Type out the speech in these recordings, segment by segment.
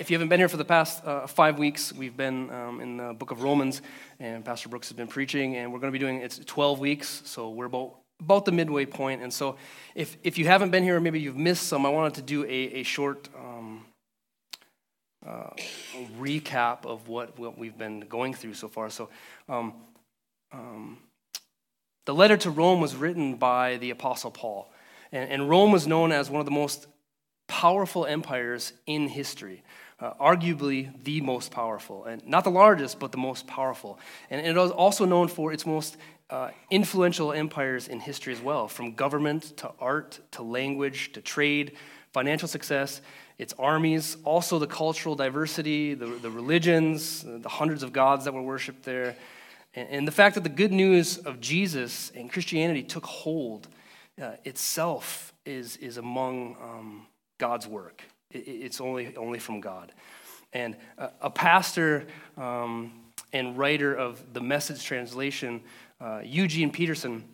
if you haven't been here for the past uh, five weeks, we've been um, in the book of Romans, and Pastor Brooks has been preaching, and we're going to be doing it's 12 weeks, so we're about about the midway point. And so, if if you haven't been here, or maybe you've missed some, I wanted to do a, a short um, uh, recap of what, what we've been going through so far. So, um, um, the letter to Rome was written by the Apostle Paul. And, and Rome was known as one of the most powerful empires in history. Uh, arguably the most powerful, and not the largest, but the most powerful. And it was also known for its most uh, influential empires in history as well, from government to art to language to trade, financial success, its armies, also the cultural diversity, the, the religions, the hundreds of gods that were worshipped there, and, and the fact that the good news of Jesus and Christianity took hold uh, itself is, is among um, God's work. It, it's only, only from God. And a, a pastor um, and writer of the message translation, uh, Eugene Peterson,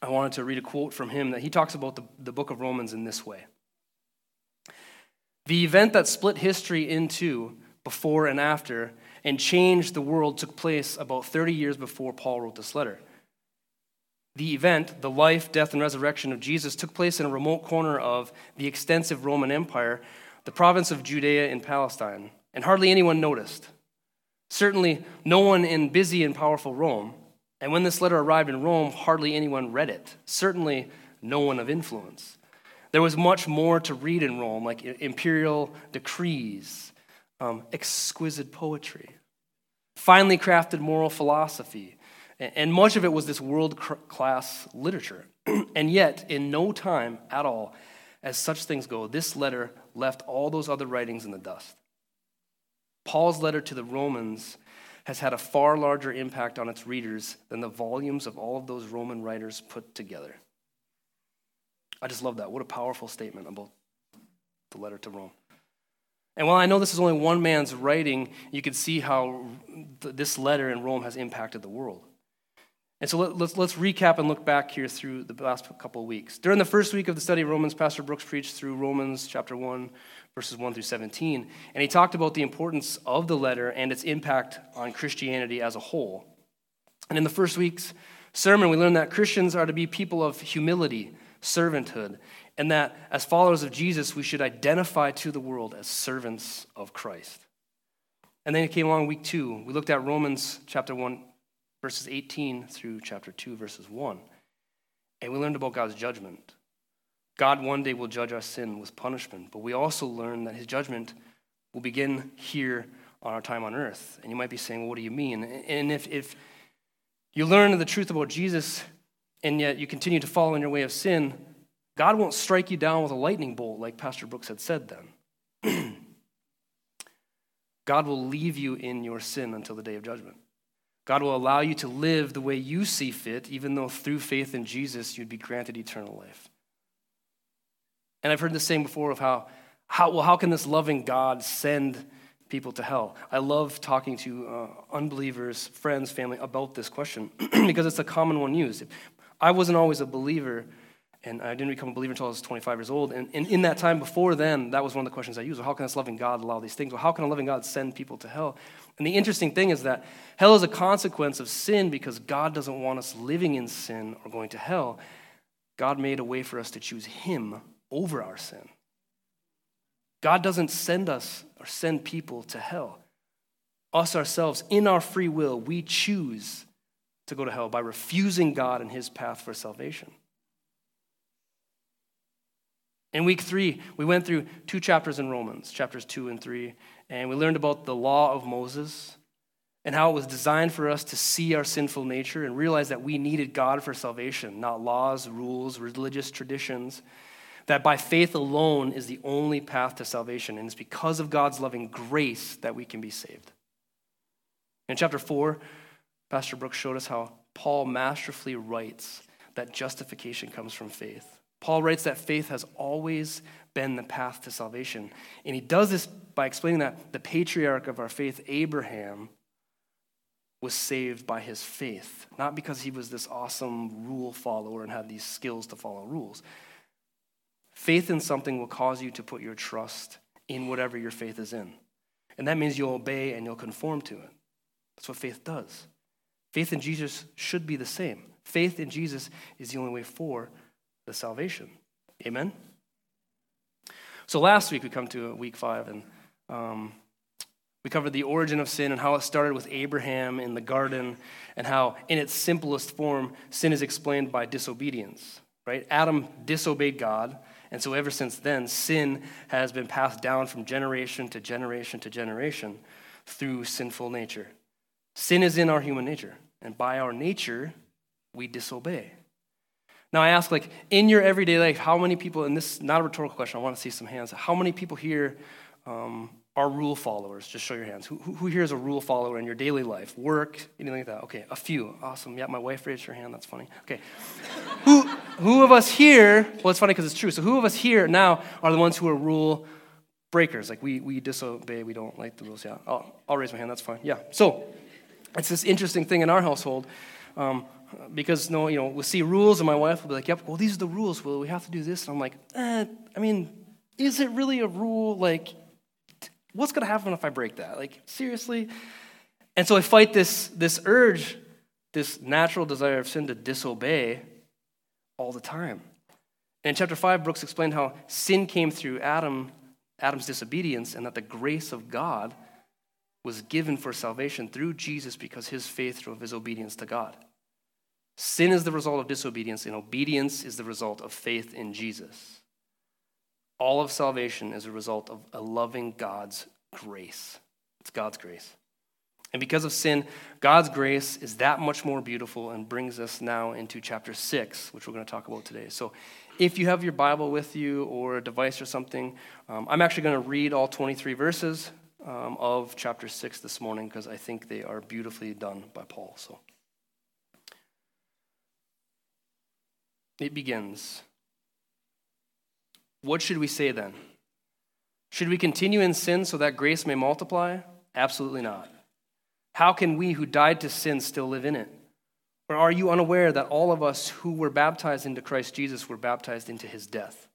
I wanted to read a quote from him that he talks about the, the book of Romans in this way. The event that split history in two, before and after, and changed the world took place about 30 years before Paul wrote this letter. The event, the life, death, and resurrection of Jesus, took place in a remote corner of the extensive Roman Empire, the province of Judea in Palestine, and hardly anyone noticed. Certainly, no one in busy and powerful Rome. And when this letter arrived in Rome, hardly anyone read it. Certainly, no one of influence. There was much more to read in Rome, like imperial decrees, um, exquisite poetry, finely crafted moral philosophy, and much of it was this world class literature. and yet, in no time at all, as such things go, this letter left all those other writings in the dust. Paul's letter to the Romans has had a far larger impact on its readers than the volumes of all of those Roman writers put together. I just love that. What a powerful statement about the letter to Rome. And while I know this is only one man's writing, you can see how th- this letter in Rome has impacted the world. And so let, us let's, let's recap and look back here through the last couple of weeks. During the first week of the study of Romans, Pastor Brooks preached through Romans chapter 1, verses 1 through 17. And he talked about the importance of the letter and its impact on Christianity as a whole. And in the first week's sermon, we learned that Christians are to be people of humility, servanthood, and that as followers of Jesus, we should identify to the world as servants of Christ. And then it came along week two. We looked at Romans chapter 1, verses 18 through chapter 2, verses 1. And we learned about God's judgment. God one day will judge our sin with punishment, but we also learned that his judgment will begin here on our time on earth. And you might be saying, well, what do you mean? And if, if you learn the truth about Jesus and yet you continue to follow in your way of sin, God won't strike you down with a lightning bolt like Pastor Brooks had said then. God will leave you in your sin until the day of judgment. God will allow you to live the way you see fit, even though through faith in Jesus you'd be granted eternal life. And I've heard the same before of how, how well, how can this loving God send people to hell? I love talking to uh, unbelievers, friends, family about this question because it's a common one used. I wasn't always a believer and I didn't become a believer until I was 25 years old. And, and in that time before then, that was one of the questions I used. Well, how can this loving God allow these things? Well, how can a loving God send people to hell? And the interesting thing is that hell is a consequence of sin because God doesn't want us living in sin or going to hell. God made a way for us to choose Him over our sin. God doesn't send us or send people to hell. Us ourselves, in our free will, we choose to go to hell by refusing God and His path for salvation. In week three, we went through two chapters in Romans, chapters two and three, and we learned about the law of Moses and how it was designed for us to see our sinful nature and realize that we needed God for salvation, not laws, rules, religious traditions. That by faith alone is the only path to salvation, and it's because of God's loving grace that we can be saved. In chapter four, Pastor Brooks showed us how Paul masterfully writes that justification comes from faith. Paul writes that faith has always been the path to salvation. And he does this by explaining that the patriarch of our faith, Abraham, was saved by his faith, not because he was this awesome rule follower and had these skills to follow rules. Faith in something will cause you to put your trust in whatever your faith is in. And that means you'll obey and you'll conform to it. That's what faith does. Faith in Jesus should be the same. Faith in Jesus is the only way for the salvation. Amen? So last week we come to week five, and um, we covered the origin of sin and how it started with Abraham in the garden, and how, in its simplest form, sin is explained by disobedience. Right? Adam disobeyed God, and so ever since then, sin has been passed down from generation to generation to generation through sinful nature. Sin is in our human nature, and by our nature, we disobey. Now, I ask, like, in your everyday life, how many people, and this is not a rhetorical question, I want to see some hands. How many people here um, are rule followers? Just show your hands. Who, who here is a rule follower in your daily life? Work, anything like that? Okay, a few. Awesome. Yeah, my wife raised her hand. That's funny. Okay. who, who of us here, well, it's funny because it's true. So, who of us here now are the ones who are rule breakers? Like, we, we disobey, we don't like the rules. Yeah, I'll, I'll raise my hand. That's fine. Yeah. So, it's this interesting thing in our household. Um, because no, you know, we'll see rules, and my wife will be like, "Yep, well, these are the rules. Well, we have to do this." And I'm like, eh, I mean, is it really a rule? Like, what's going to happen if I break that? Like, seriously? And so I fight this this urge, this natural desire of sin to disobey, all the time. And in chapter five, Brooks explained how sin came through Adam, Adam's disobedience, and that the grace of God was given for salvation through Jesus because his faith drove his obedience to God. Sin is the result of disobedience, and obedience is the result of faith in Jesus. All of salvation is a result of a loving God's grace. It's God's grace. And because of sin, God's grace is that much more beautiful and brings us now into chapter 6, which we're going to talk about today. So if you have your Bible with you or a device or something, um, I'm actually going to read all 23 verses um, of chapter 6 this morning because I think they are beautifully done by Paul. So. It begins. What should we say then? Should we continue in sin so that grace may multiply? Absolutely not. How can we who died to sin still live in it? Or are you unaware that all of us who were baptized into Christ Jesus were baptized into his death?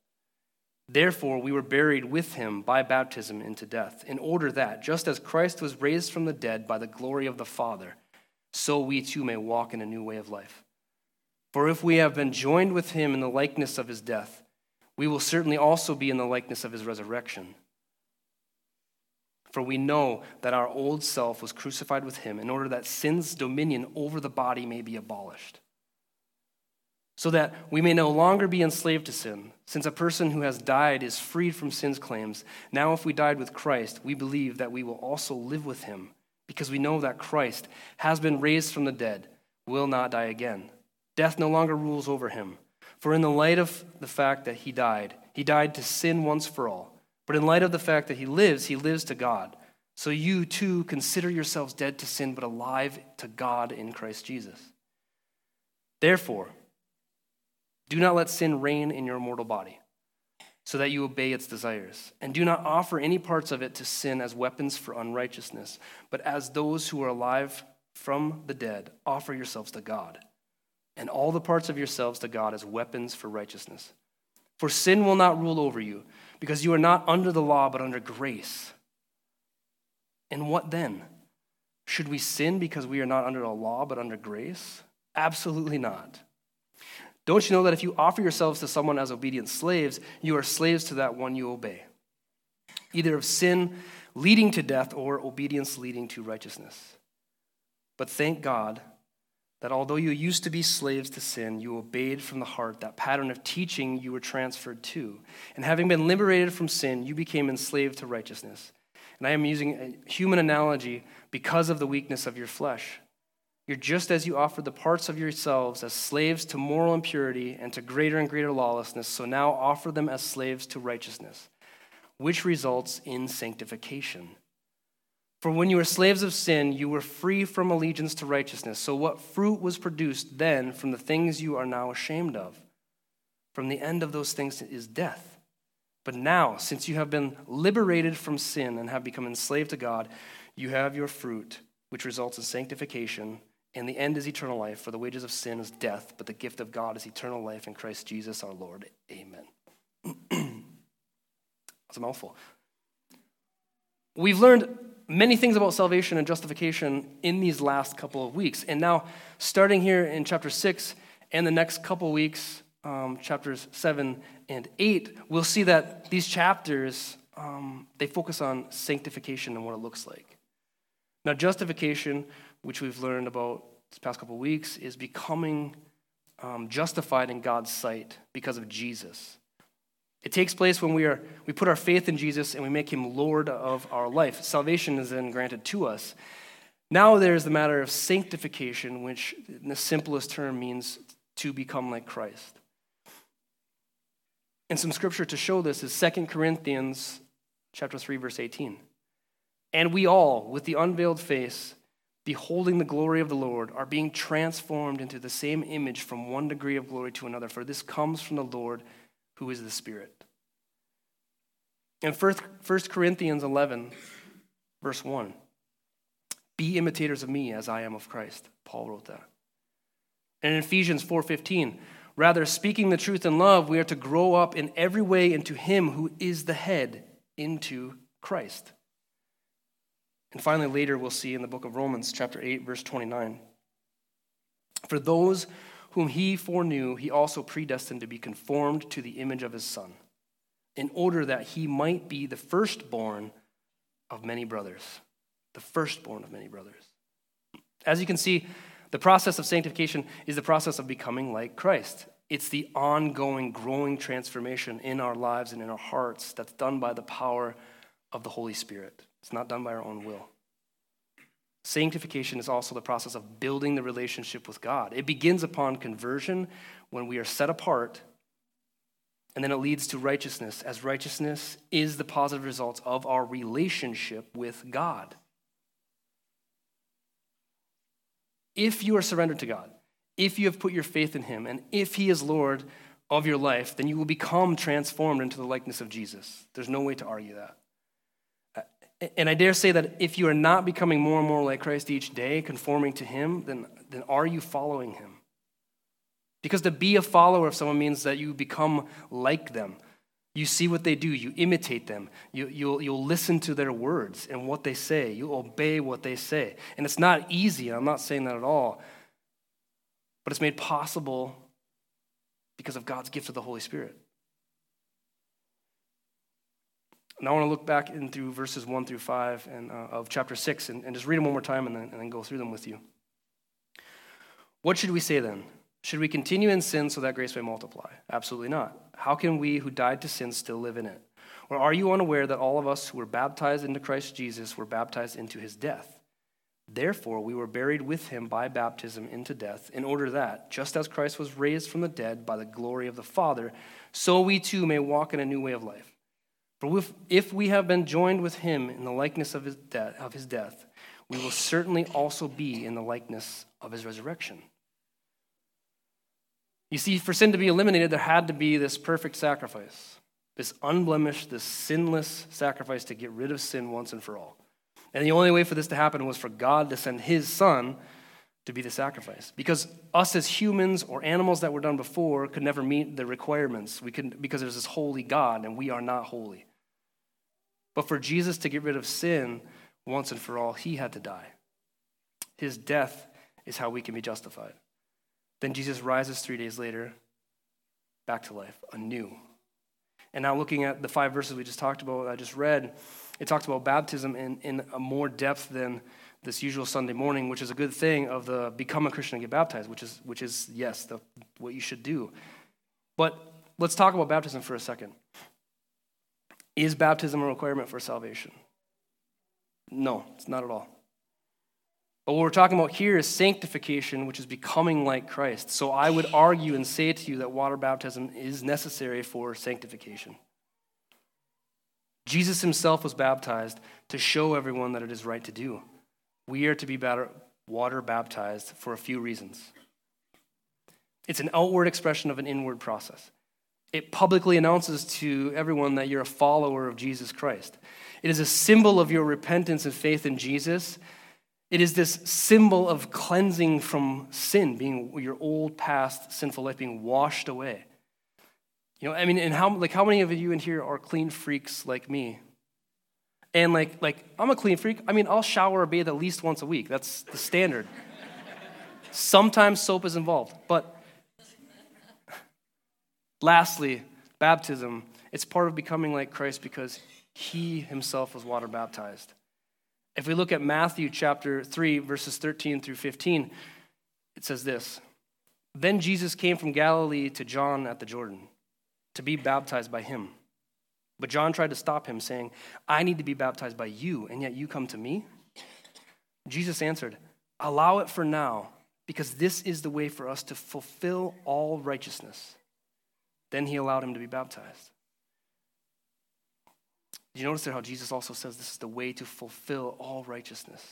Therefore, we were buried with him by baptism into death, in order that, just as Christ was raised from the dead by the glory of the Father, so we too may walk in a new way of life. For if we have been joined with him in the likeness of his death, we will certainly also be in the likeness of his resurrection. For we know that our old self was crucified with him in order that sin's dominion over the body may be abolished. So that we may no longer be enslaved to sin, since a person who has died is freed from sin's claims. Now, if we died with Christ, we believe that we will also live with him, because we know that Christ has been raised from the dead, will not die again. Death no longer rules over him. For in the light of the fact that he died, he died to sin once for all. But in light of the fact that he lives, he lives to God. So you too consider yourselves dead to sin, but alive to God in Christ Jesus. Therefore, do not let sin reign in your mortal body, so that you obey its desires. And do not offer any parts of it to sin as weapons for unrighteousness, but as those who are alive from the dead, offer yourselves to God and all the parts of yourselves to God as weapons for righteousness. For sin will not rule over you, because you are not under the law, but under grace. And what then? Should we sin because we are not under the law, but under grace? Absolutely not. Don't you know that if you offer yourselves to someone as obedient slaves, you are slaves to that one you obey, either of sin leading to death or obedience leading to righteousness? But thank God that although you used to be slaves to sin, you obeyed from the heart that pattern of teaching you were transferred to. And having been liberated from sin, you became enslaved to righteousness. And I am using a human analogy because of the weakness of your flesh. You're just as you offered the parts of yourselves as slaves to moral impurity and to greater and greater lawlessness, so now offer them as slaves to righteousness, which results in sanctification. For when you were slaves of sin, you were free from allegiance to righteousness. So, what fruit was produced then from the things you are now ashamed of? From the end of those things is death. But now, since you have been liberated from sin and have become enslaved to God, you have your fruit, which results in sanctification, and the end is eternal life. For the wages of sin is death, but the gift of God is eternal life in Christ Jesus our Lord. Amen. That's a mouthful. we've learned many things about salvation and justification in these last couple of weeks. And now, starting here in chapter 6 and the next couple weeks, um, chapters 7 and 8, we'll see that these chapters, um, they focus on sanctification and what it looks like. Now, justification, which we've learned about this past couple of weeks, is becoming um, justified in God's sight because of Jesus. It takes place when we, are, we put our faith in Jesus and we make him Lord of our life. Salvation is then granted to us. Now there's the matter of sanctification, which in the simplest term means to become like Christ. And some scripture to show this is 2 Corinthians chapter 3 verse 18. And we all with the unveiled face beholding the glory of the Lord are being transformed into the same image from one degree of glory to another for this comes from the Lord who is the Spirit. In 1 Corinthians 11, verse 1, be imitators of me as I am of Christ. Paul wrote that. And in Ephesians 4:15, rather speaking the truth in love, we are to grow up in every way into him who is the head, into Christ. And finally later we'll see in the book of Romans chapter 8 verse 29, for those whom he foreknew, he also predestined to be conformed to the image of his Son, in order that he might be the firstborn of many brothers. The firstborn of many brothers. As you can see, the process of sanctification is the process of becoming like Christ. It's the ongoing, growing transformation in our lives and in our hearts that's done by the power of the Holy Spirit. It's not done by our own will. Sanctification is also the process of building the relationship with God. It begins upon conversion when we are set apart, and then it leads to righteousness, as righteousness is the positive result of our relationship with God. If you are surrendered to God, if you have put your faith in Him, and if He is Lord of your life, then you will become transformed into the likeness of Jesus. There's no way to argue that. And I dare say that if you are not becoming more and more like Christ each day, conforming to Him, then, then are you following Him? Because to be a follower of someone means that you become like them. You see what they do, you imitate them, you, you'll, you'll listen to their words and what they say, you obey what they say. And it's not easy, I'm not saying that at all, but it's made possible because of God's gift of the Holy Spirit. And I want to look back in through verses 1 through 5 and, uh, of chapter 6 and, and just read them one more time and then, and then go through them with you. What should we say then? Should we continue in sin so that grace may multiply? Absolutely not. How can we who died to sin still live in it? Or are you unaware that all of us who were baptized into Christ Jesus were baptized into his death? Therefore, we were buried with him by baptism into death, in order that, just as Christ was raised from the dead by the glory of the Father, so we too may walk in a new way of life. For if, if we have been joined with him in the likeness of his, death, of his death, we will certainly also be in the likeness of his resurrection. You see, for sin to be eliminated, there had to be this perfect sacrifice, this unblemished, this sinless sacrifice to get rid of sin once and for all. And the only way for this to happen was for God to send his son to be the sacrifice. Because us as humans or animals that were done before could never meet the requirements. We could because there's this holy God and we are not holy. But for Jesus to get rid of sin once and for all, he had to die. His death is how we can be justified. Then Jesus rises three days later, back to life, anew. And now, looking at the five verses we just talked about, I just read, it talks about baptism in, in a more depth than this usual Sunday morning, which is a good thing of the become a Christian and get baptized, which is, which is yes, the, what you should do. But let's talk about baptism for a second. Is baptism a requirement for salvation? No, it's not at all. But what we're talking about here is sanctification, which is becoming like Christ. So I would argue and say to you that water baptism is necessary for sanctification. Jesus himself was baptized to show everyone that it is right to do. We are to be water baptized for a few reasons. It's an outward expression of an inward process it publicly announces to everyone that you're a follower of Jesus Christ. It is a symbol of your repentance and faith in Jesus. It is this symbol of cleansing from sin, being your old past sinful life being washed away. You know, I mean, and how like how many of you in here are clean freaks like me? And like, like I'm a clean freak. I mean, I'll shower or bathe at least once a week. That's the standard. Sometimes soap is involved. But lastly, baptism. It's part of becoming like Christ because he himself was water baptized. If we look at Matthew chapter 3, verses 13 through 15, it says this Then Jesus came from Galilee to John at the Jordan to be baptized by him. But John tried to stop him, saying, I need to be baptized by you, and yet you come to me? Jesus answered, Allow it for now, because this is the way for us to fulfill all righteousness. Then he allowed him to be baptized. Did you notice there how Jesus also says this is the way to fulfill all righteousness?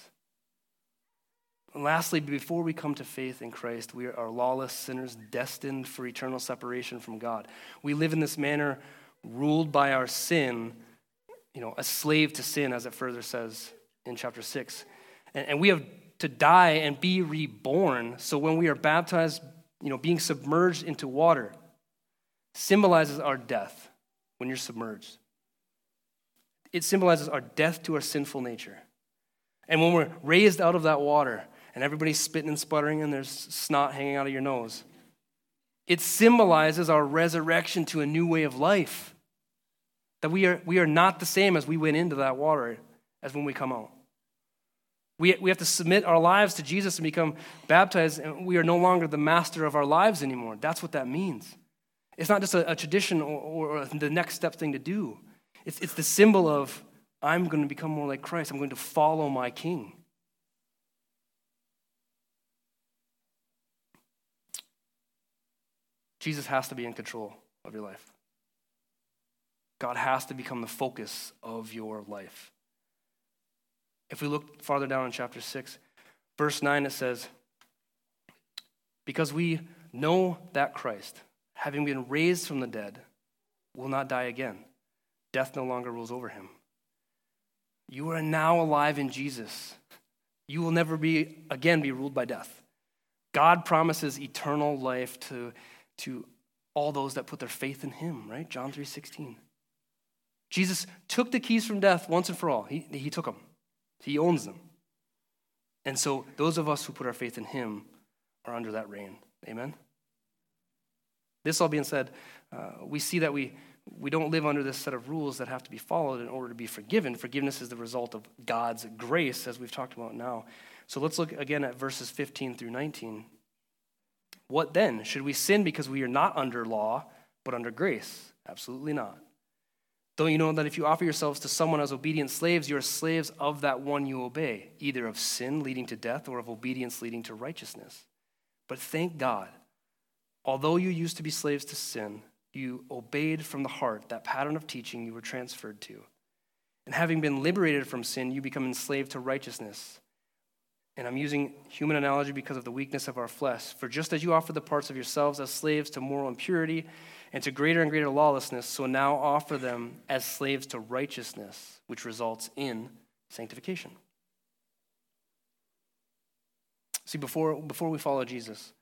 And lastly, before we come to faith in Christ, we are lawless sinners destined for eternal separation from God. We live in this manner ruled by our sin, you know, a slave to sin, as it further says in chapter 6. And, and we have to die and be reborn. So when we are baptized, you know, being submerged into water symbolizes our death when you're submerged. It symbolizes our death to our sinful nature. And when we're raised out of that water and everybody's spitting and sputtering and there's snot hanging out of your nose, it symbolizes our resurrection to a new way of life. That we are, we are not the same as we went into that water as when we come out. We, we have to submit our lives to Jesus and become baptized, and we are no longer the master of our lives anymore. That's what that means. It's not just a, a tradition or, or the next step thing to do. It's, it's the symbol of I'm going to become more like Christ. I'm going to follow my King. Jesus has to be in control of your life. God has to become the focus of your life. If we look farther down in chapter 6, verse 9, it says, Because we know that Christ, having been raised from the dead, will not die again. Death no longer rules over him. You are now alive in Jesus. You will never be again be ruled by death. God promises eternal life to to all those that put their faith in him, right? John 3:16. Jesus took the keys from death once and for all. He, he took them. He owns them. And so those of us who put our faith in him are under that reign. Amen. This all being said, uh, we see that we we don't live under this set of rules that have to be followed in order to be forgiven. Forgiveness is the result of God's grace, as we've talked about now. So let's look again at verses 15 through 19 what then? Should we sin because we are not under law, but under grace? Absolutely not. Don't you know that if you offer yourselves to someone as obedient slaves, you are slaves of that one you obey, either of sin leading to death or of obedience leading to righteousness? But thank God, although you used to be slaves to sin, you obeyed from the heart that pattern of teaching you were transferred to. And having been liberated from sin, you become enslaved to righteousness. And I'm using human analogy because of the weakness of our flesh. For just as you offer the parts of yourselves as slaves to moral impurity and to greater and greater lawlessness, so now offer them as slaves to righteousness, which results in sanctification. See, before, before we follow Jesus,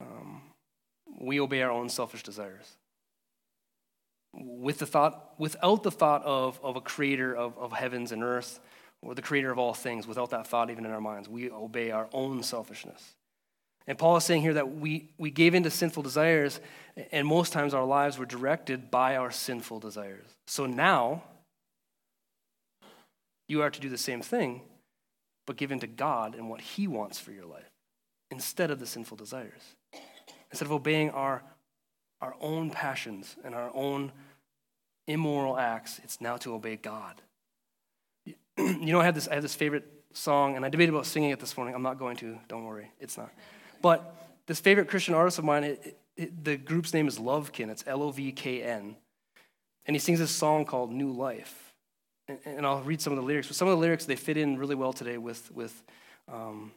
um, we obey our own selfish desires. With the thought, without the thought of, of a creator of, of heavens and earth, or the creator of all things without that thought even in our minds. We obey our own selfishness. And Paul is saying here that we, we gave into sinful desires, and most times our lives were directed by our sinful desires. So now, you are to do the same thing, but give in to God and what He wants for your life instead of the sinful desires. Instead of obeying our, our own passions and our own immoral acts, it's now to obey God you know, I have this, I have this favorite song, and I debated about singing it this morning. I'm not going to, don't worry, it's not. But this favorite Christian artist of mine, it, it, the group's name is Lovkn. It's L O V K N. And he sings this song called New Life. And, and, I'll read some of the lyrics. But some of the lyrics, they fit in really well today with, with um,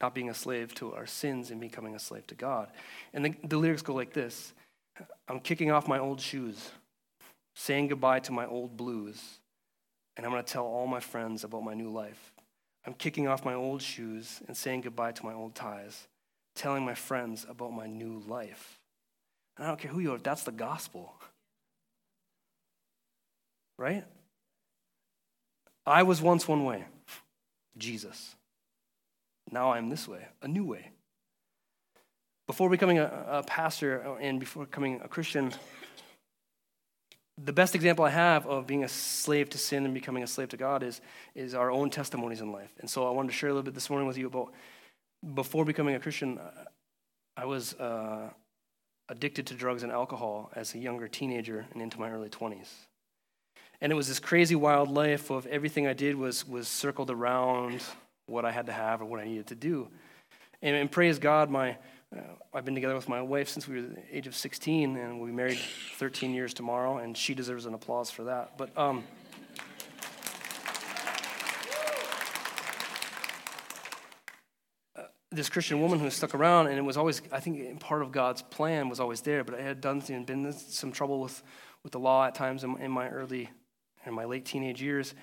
not being a slave to our sins and becoming a slave to God. And the, the lyrics go like this I'm kicking off my old shoes, saying goodbye to my old blues and I'm going to tell all my friends about my new life. I'm kicking off my old shoes and saying goodbye to my old ties, telling my friends about my new life. And I don't care who you are, that's the gospel. Right? I was once one way, Jesus. Now I'm this way, a new way. Before becoming a, a pastor and before becoming a Christian, the best example I have of being a slave to sin and becoming a slave to God is, is our own testimonies in life. And so I wanted to share a little bit this morning with you about before becoming a Christian, I was uh, addicted to drugs and alcohol as a younger teenager and into my early 20s. And it was this crazy, wild life of everything I did was, was circled around what I had to have or what I needed to do. And, and praise God, my, uh, I've been together with my wife since we were the age of 16, and we'll be married 13 years tomorrow, and she deserves an applause for that. But um, uh, this Christian woman who stuck around, and it was always, I think, part of God's plan was always there. But I had done and been some trouble with, with the law at times in, in my early, in my late teenage years.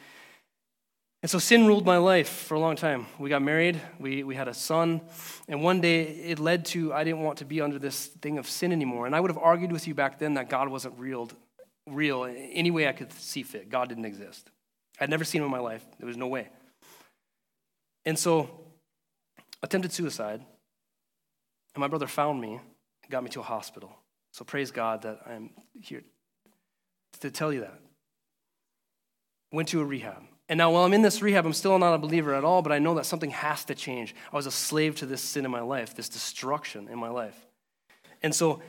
And so sin ruled my life for a long time. We got married, we, we had a son, and one day it led to I didn't want to be under this thing of sin anymore. And I would have argued with you back then that God wasn't real, real any way I could see fit. God didn't exist. I'd never seen him in my life. There was no way. And so attempted suicide, and my brother found me and got me to a hospital. So praise God that I'm here to tell you that. Went to a rehab. And now, while I'm in this rehab, I'm still not a believer at all, but I know that something has to change. I was a slave to this sin in my life, this destruction in my life. And so,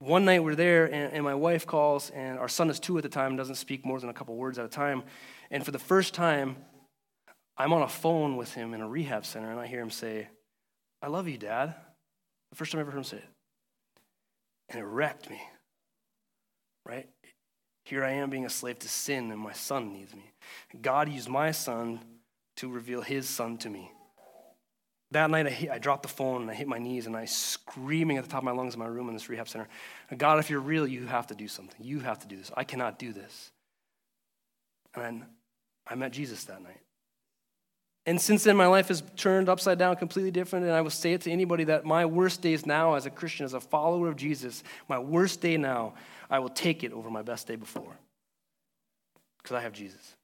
one night we're there, and, and my wife calls, and our son is two at the time, doesn't speak more than a couple words at a time. And for the first time, I'm on a phone with him in a rehab center, and I hear him say, I love you, Dad. The first time I ever heard him say it. And it wrecked me, right? Here I am being a slave to sin, and my son needs me. God used my son to reveal his son to me. That night, I, hit, I dropped the phone and I hit my knees and I screaming at the top of my lungs in my room in this rehab center, God, if you're real, you have to do something. You have to do this. I cannot do this. And I met Jesus that night. And since then, my life has turned upside down, completely different. And I will say it to anybody that my worst days now as a Christian, as a follower of Jesus, my worst day now I will take it over my best day before because I have Jesus.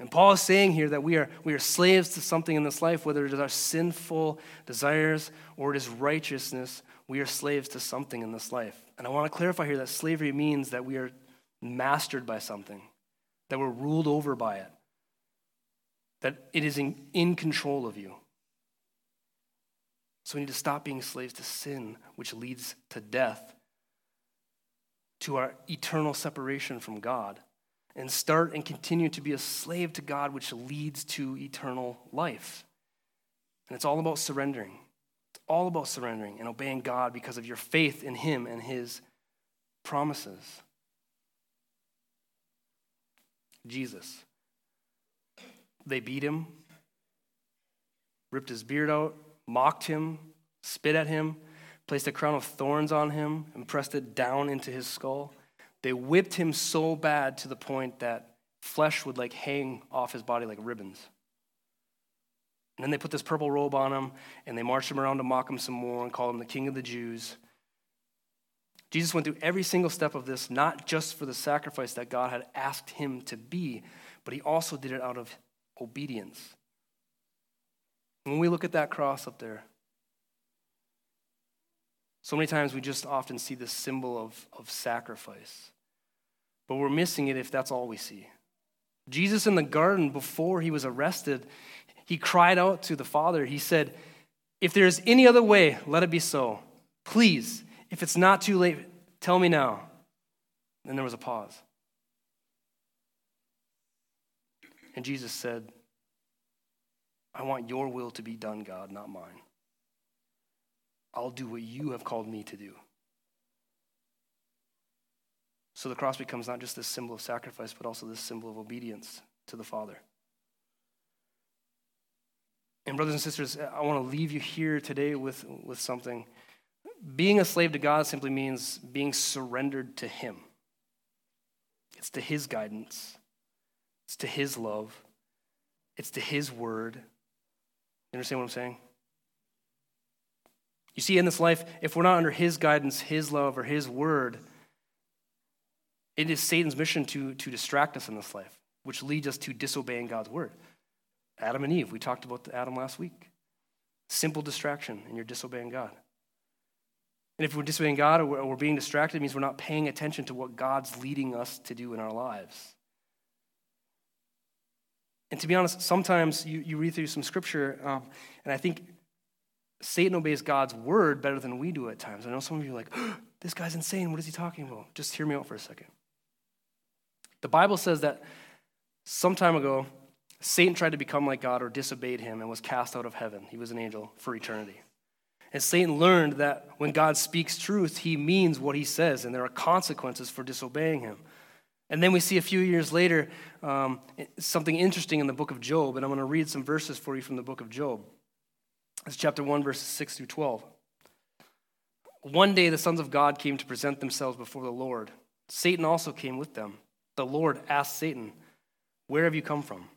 And Paul is saying here that we are, we are slaves to something in this life, whether it is our sinful desires or it is righteousness, we are slaves to something in this life. And I want to clarify here that slavery means that we are mastered by something, that we're ruled over by it, that it is in, in control of you. So we need to stop being slaves to sin, which leads to death, to our eternal separation from God and start and continue to be a slave to God, which leads to eternal life. And it's all about surrendering. It's all about surrendering and obeying God because of your faith in Him and His promises. Jesus. They beat him, ripped his beard out, mocked him, spit at him placed a crown of thorns on him and pressed it down into his skull. They whipped him so bad to the point that flesh would like hang off his body like ribbons. And then they put this purple robe on him and they marched him around to mock him some more and call him the king of the Jews. Jesus went through every single step of this, not just for the sacrifice that God had asked him to be, but he also did it out of obedience. When we look at that cross up there, so many times we just often see this symbol of, of sacrifice, but we're missing it if that's all we see. Jesus in the garden, before he was arrested, he cried out to the Father. He said, If there is any other way, let it be so. Please, if it's not too late, tell me now. Then there was a pause. And Jesus said, I want your will to be done, God, not mine. I'll do what you have called me to do. So the cross becomes not just this symbol of sacrifice, but also this symbol of obedience to the Father. And, brothers and sisters, I want to leave you here today with, with something. Being a slave to God simply means being surrendered to Him, it's to His guidance, it's to His love, it's to His word. You understand what I'm saying? You see, in this life, if we're not under His guidance, His love, or His word, it is Satan's mission to, to distract us in this life, which leads us to disobeying God's word. Adam and Eve, we talked about Adam last week. Simple distraction, and you're disobeying God. And if we're disobeying God or we're being distracted, it means we're not paying attention to what God's leading us to do in our lives. And to be honest, sometimes you, you read through some scripture, um, and I think Satan obeys God's word better than we do at times. I know some of you are like, oh, this guy's insane. What is he talking about? Just hear me out for a second. The Bible says that some time ago, Satan tried to become like God or disobeyed him and was cast out of heaven. He was an angel for eternity. And Satan learned that when God speaks truth, he means what he says, and there are consequences for disobeying him. And then we see a few years later um, something interesting in the book of Job, and I'm going to read some verses for you from the book of Job. It's chapter 1, verses 6 through 12. One day the sons of God came to present themselves before the Lord. Satan also came with them. The Lord asked Satan, Where have you come from?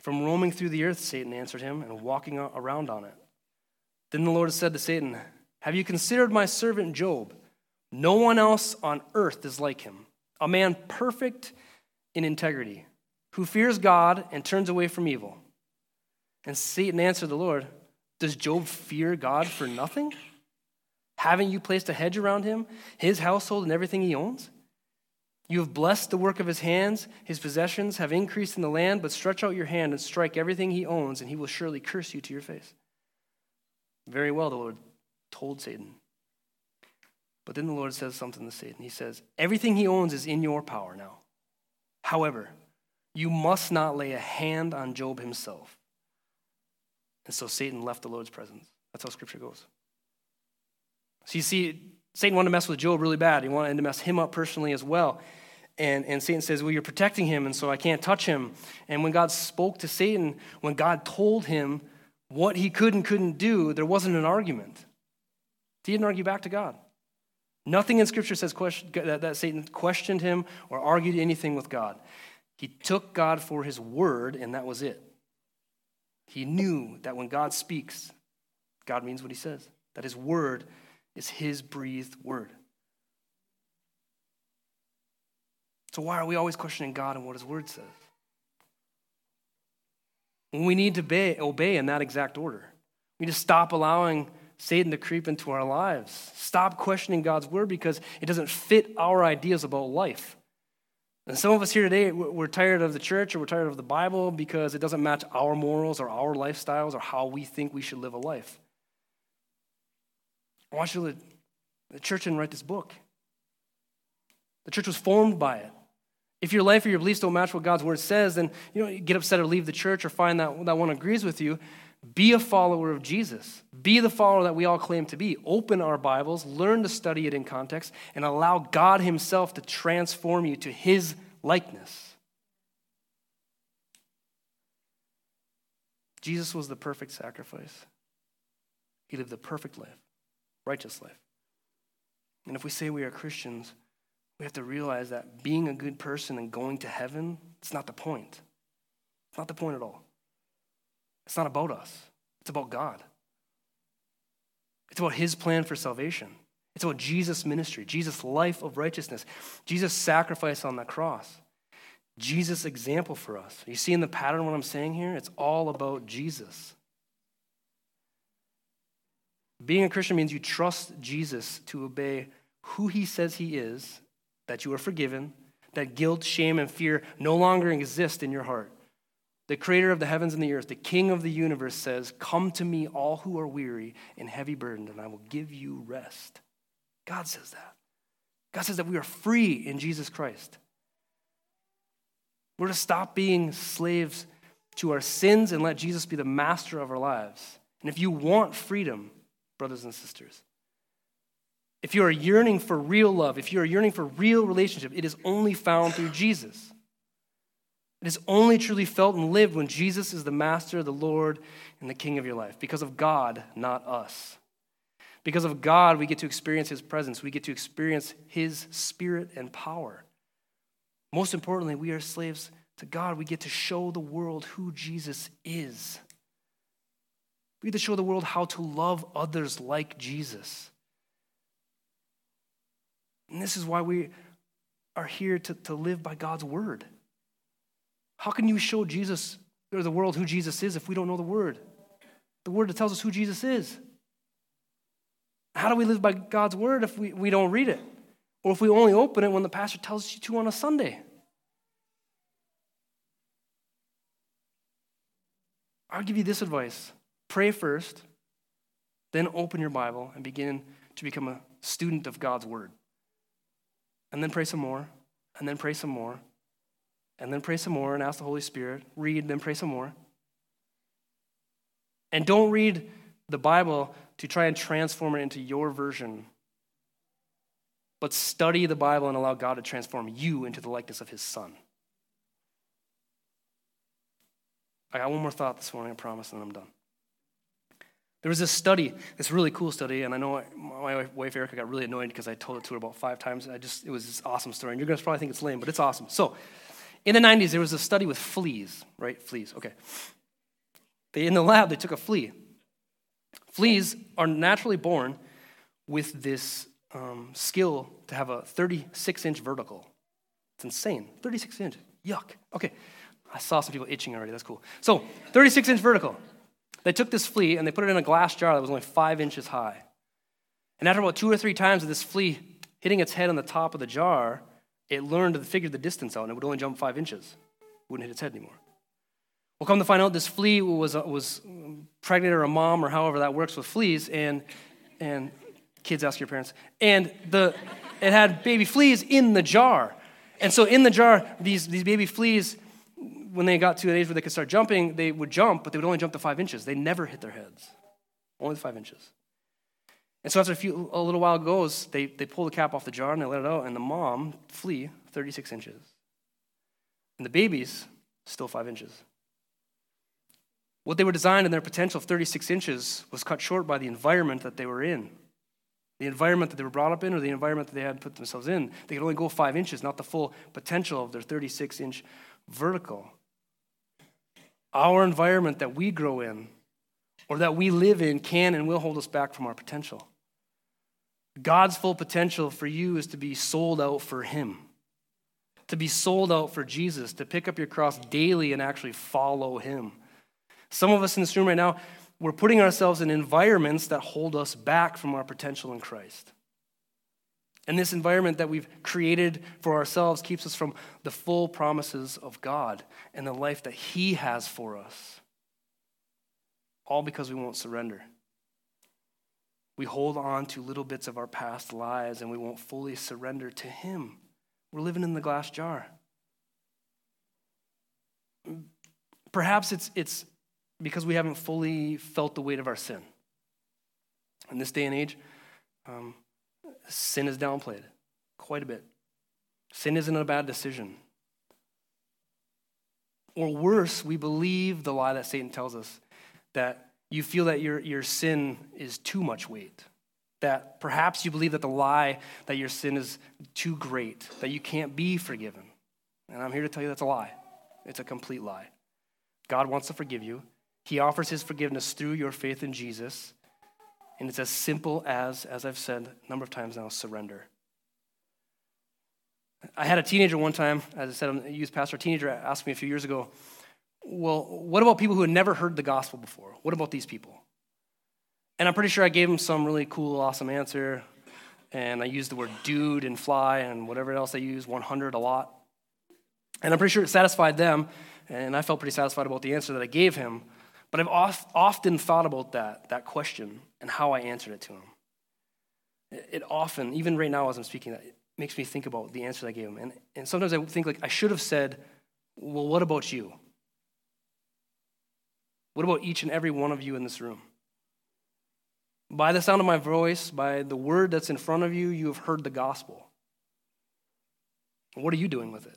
From roaming through the earth, Satan answered him, and walking around on it. Then the Lord said to Satan, Have you considered my servant Job? No one else on earth is like him, a man perfect in integrity, who fears God and turns away from evil. And Satan answered the Lord, Does Job fear God for nothing? Haven't you placed a hedge around him, his household, and everything he owns? You have blessed the work of his hands, his possessions have increased in the land, but stretch out your hand and strike everything he owns, and he will surely curse you to your face. Very well, the Lord told Satan. But then the Lord says something to Satan. He says, Everything he owns is in your power now. However, you must not lay a hand on Job himself. And so Satan left the Lord's presence. That's how scripture goes. So you see, Satan wanted to mess with Job really bad. He wanted to mess him up personally as well. And, and Satan says, Well, you're protecting him, and so I can't touch him. And when God spoke to Satan, when God told him what he could and couldn't do, there wasn't an argument. He didn't argue back to God. Nothing in Scripture says question, that, that Satan questioned him or argued anything with God. He took God for his word, and that was it. He knew that when God speaks, God means what he says, that his word is his breathed word. So, why are we always questioning God and what his word says? When we need to obey, obey in that exact order, we need to stop allowing Satan to creep into our lives. Stop questioning God's word because it doesn't fit our ideas about life. And some of us here today, we're tired of the church or we're tired of the Bible because it doesn't match our morals or our lifestyles or how we think we should live a life. I want you to, the church didn't write this book. The church was formed by it. If your life or your beliefs don't match what God's word says, then you know, get upset or leave the church or find that, that one agrees with you. Be a follower of Jesus. Be the follower that we all claim to be. Open our Bibles, learn to study it in context, and allow God Himself to transform you to His likeness. Jesus was the perfect sacrifice. He lived the perfect life righteous life. And if we say we are Christians, we have to realize that being a good person and going to heaven, it's not the point. It's not the point at all. It's not about us, it's about God. It's about His plan for salvation. It's about Jesus' ministry, Jesus' life of righteousness, Jesus' sacrifice on the cross, Jesus' example for us. You see in the pattern what I'm saying here? It's all about Jesus. Being a Christian means you trust Jesus to obey who he says he is, that you are forgiven, that guilt, shame, and fear no longer exist in your heart. The creator of the heavens and the earth, the king of the universe says, Come to me, all who are weary and heavy burdened, and I will give you rest. God says that. God says that we are free in Jesus Christ. We're to stop being slaves to our sins and let Jesus be the master of our lives. And if you want freedom, brothers and sisters. If you are yearning for real love, if you are yearning for real relationship, it is only found through Jesus. It is only truly felt and lived when Jesus is the master, the Lord, and the King of your life. Because of God, not us. Because of God, we get to experience His presence. We get to experience His spirit and power. Most importantly, we are slaves to God. We get to show the world who Jesus is. We get to show the world how to love others like Jesus. And this is why we are here to, to live by God's word. How can you show Jesus or the world who Jesus is if we don't know the Word? The Word that tells us who Jesus is. How do we live by God's Word if we, we don't read it? Or if we only open it when the pastor tells you to on a Sunday? I'll give you this advice pray first, then open your Bible and begin to become a student of God's Word. And then pray some more, and then pray some more, and then pray some more and ask the Holy Spirit. Read, then pray some more. And don't read the Bible to try and transform it into your version, but study the Bible and allow God to transform you into the likeness of His Son. I got one more thought this morning, I promise, and I'm done. There was this study, this really cool study, and I know my wife Erica got really annoyed because I told it to her about five times. I just, it was this awesome story, and you're going to probably think it's lame, but it's awesome. So, in the 90s, there was a study with fleas, right? Fleas, okay. They, in the lab, they took a flea. Fleas are naturally born with this um, skill to have a 36 inch vertical. It's insane. 36 inch. Yuck. Okay. I saw some people itching already. That's cool. So, 36 inch vertical. They took this flea and they put it in a glass jar that was only five inches high. And after about two or three times of this flea hitting its head on the top of the jar, it learned to figure the distance out and it would only jump five inches. It wouldn't hit its head anymore. Well, come to find out, this flea was, uh, was pregnant or a mom or however that works with fleas, and, and kids ask your parents, and the, it had baby fleas in the jar. And so in the jar, these, these baby fleas, when they got to an age where they could start jumping, they would jump, but they would only jump to five inches. They never hit their heads, only five inches. And so after a, few, a little while goes, they, they pull the cap off the jar and they let it out, and the mom flea 36 inches. And the babies, still five inches. What they were designed in their potential of 36 inches was cut short by the environment that they were in. The environment that they were brought up in or the environment that they had put themselves in. They could only go five inches, not the full potential of their 36 inch vertical. Our environment that we grow in or that we live in can and will hold us back from our potential. God's full potential for you is to be sold out for Him, to be sold out for Jesus, to pick up your cross daily and actually follow Him. Some of us in this room right now, we're putting ourselves in environments that hold us back from our potential in Christ. And this environment that we've created for ourselves keeps us from the full promises of God and the life that He has for us. All because we won't surrender. We hold on to little bits of our past lives and we won't fully surrender to Him. We're living in the glass jar. Perhaps it's, it's because we haven't fully felt the weight of our sin. In this day and age, um, sin is downplayed quite a bit. Sin isn't a bad decision. Or worse, we believe the lie that Satan tells us that you feel that your, your sin is too much weight. That perhaps you believe that the lie that your sin is too great, that you can't be forgiven. And I'm here to tell you that's a lie. It's a complete lie. God wants to forgive you. He offers his forgiveness through your faith in Jesus. And it's as simple as, as I've said a number of times now, surrender. I had a teenager one time, as I said, I'm a youth pastor, a teenager asked me a few years ago, well, what about people who had never heard the gospel before? What about these people? And I'm pretty sure I gave him some really cool, awesome answer. And I used the word dude and fly and whatever else I use, 100 a lot. And I'm pretty sure it satisfied them. And I felt pretty satisfied about the answer that I gave him. But I've often thought about that, that question and how I answered it to him. It often, even right now as I'm speaking, it makes me think about the answer I gave him. And, and sometimes I think like I should have said, well, what about you? What about each and every one of you in this room? By the sound of my voice, by the word that's in front of you, you have heard the gospel. What are you doing with it?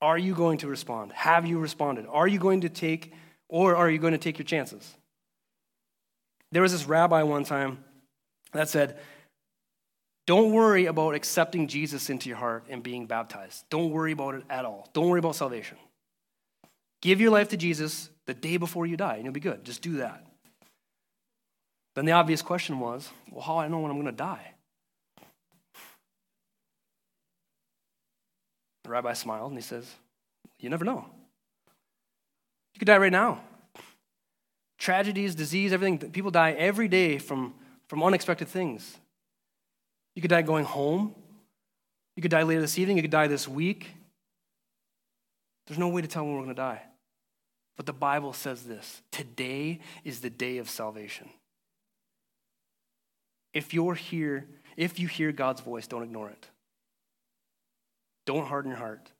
Are you going to respond? Have you responded? Are you going to take, or are you going to take your chances? There was this rabbi one time that said, Don't worry about accepting Jesus into your heart and being baptized. Don't worry about it at all. Don't worry about salvation. Give your life to Jesus the day before you die, and you'll be good. Just do that. Then the obvious question was well, how do I know when I'm going to die? The rabbi smiled and he says, You never know. You could die right now. Tragedies, disease, everything. People die every day from, from unexpected things. You could die going home. You could die later this evening. You could die this week. There's no way to tell when we're going to die. But the Bible says this today is the day of salvation. If you're here, if you hear God's voice, don't ignore it. Don't harden your heart.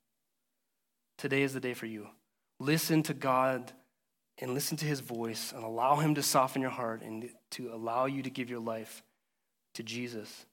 Today is the day for you. Listen to God and listen to his voice and allow him to soften your heart and to allow you to give your life to Jesus.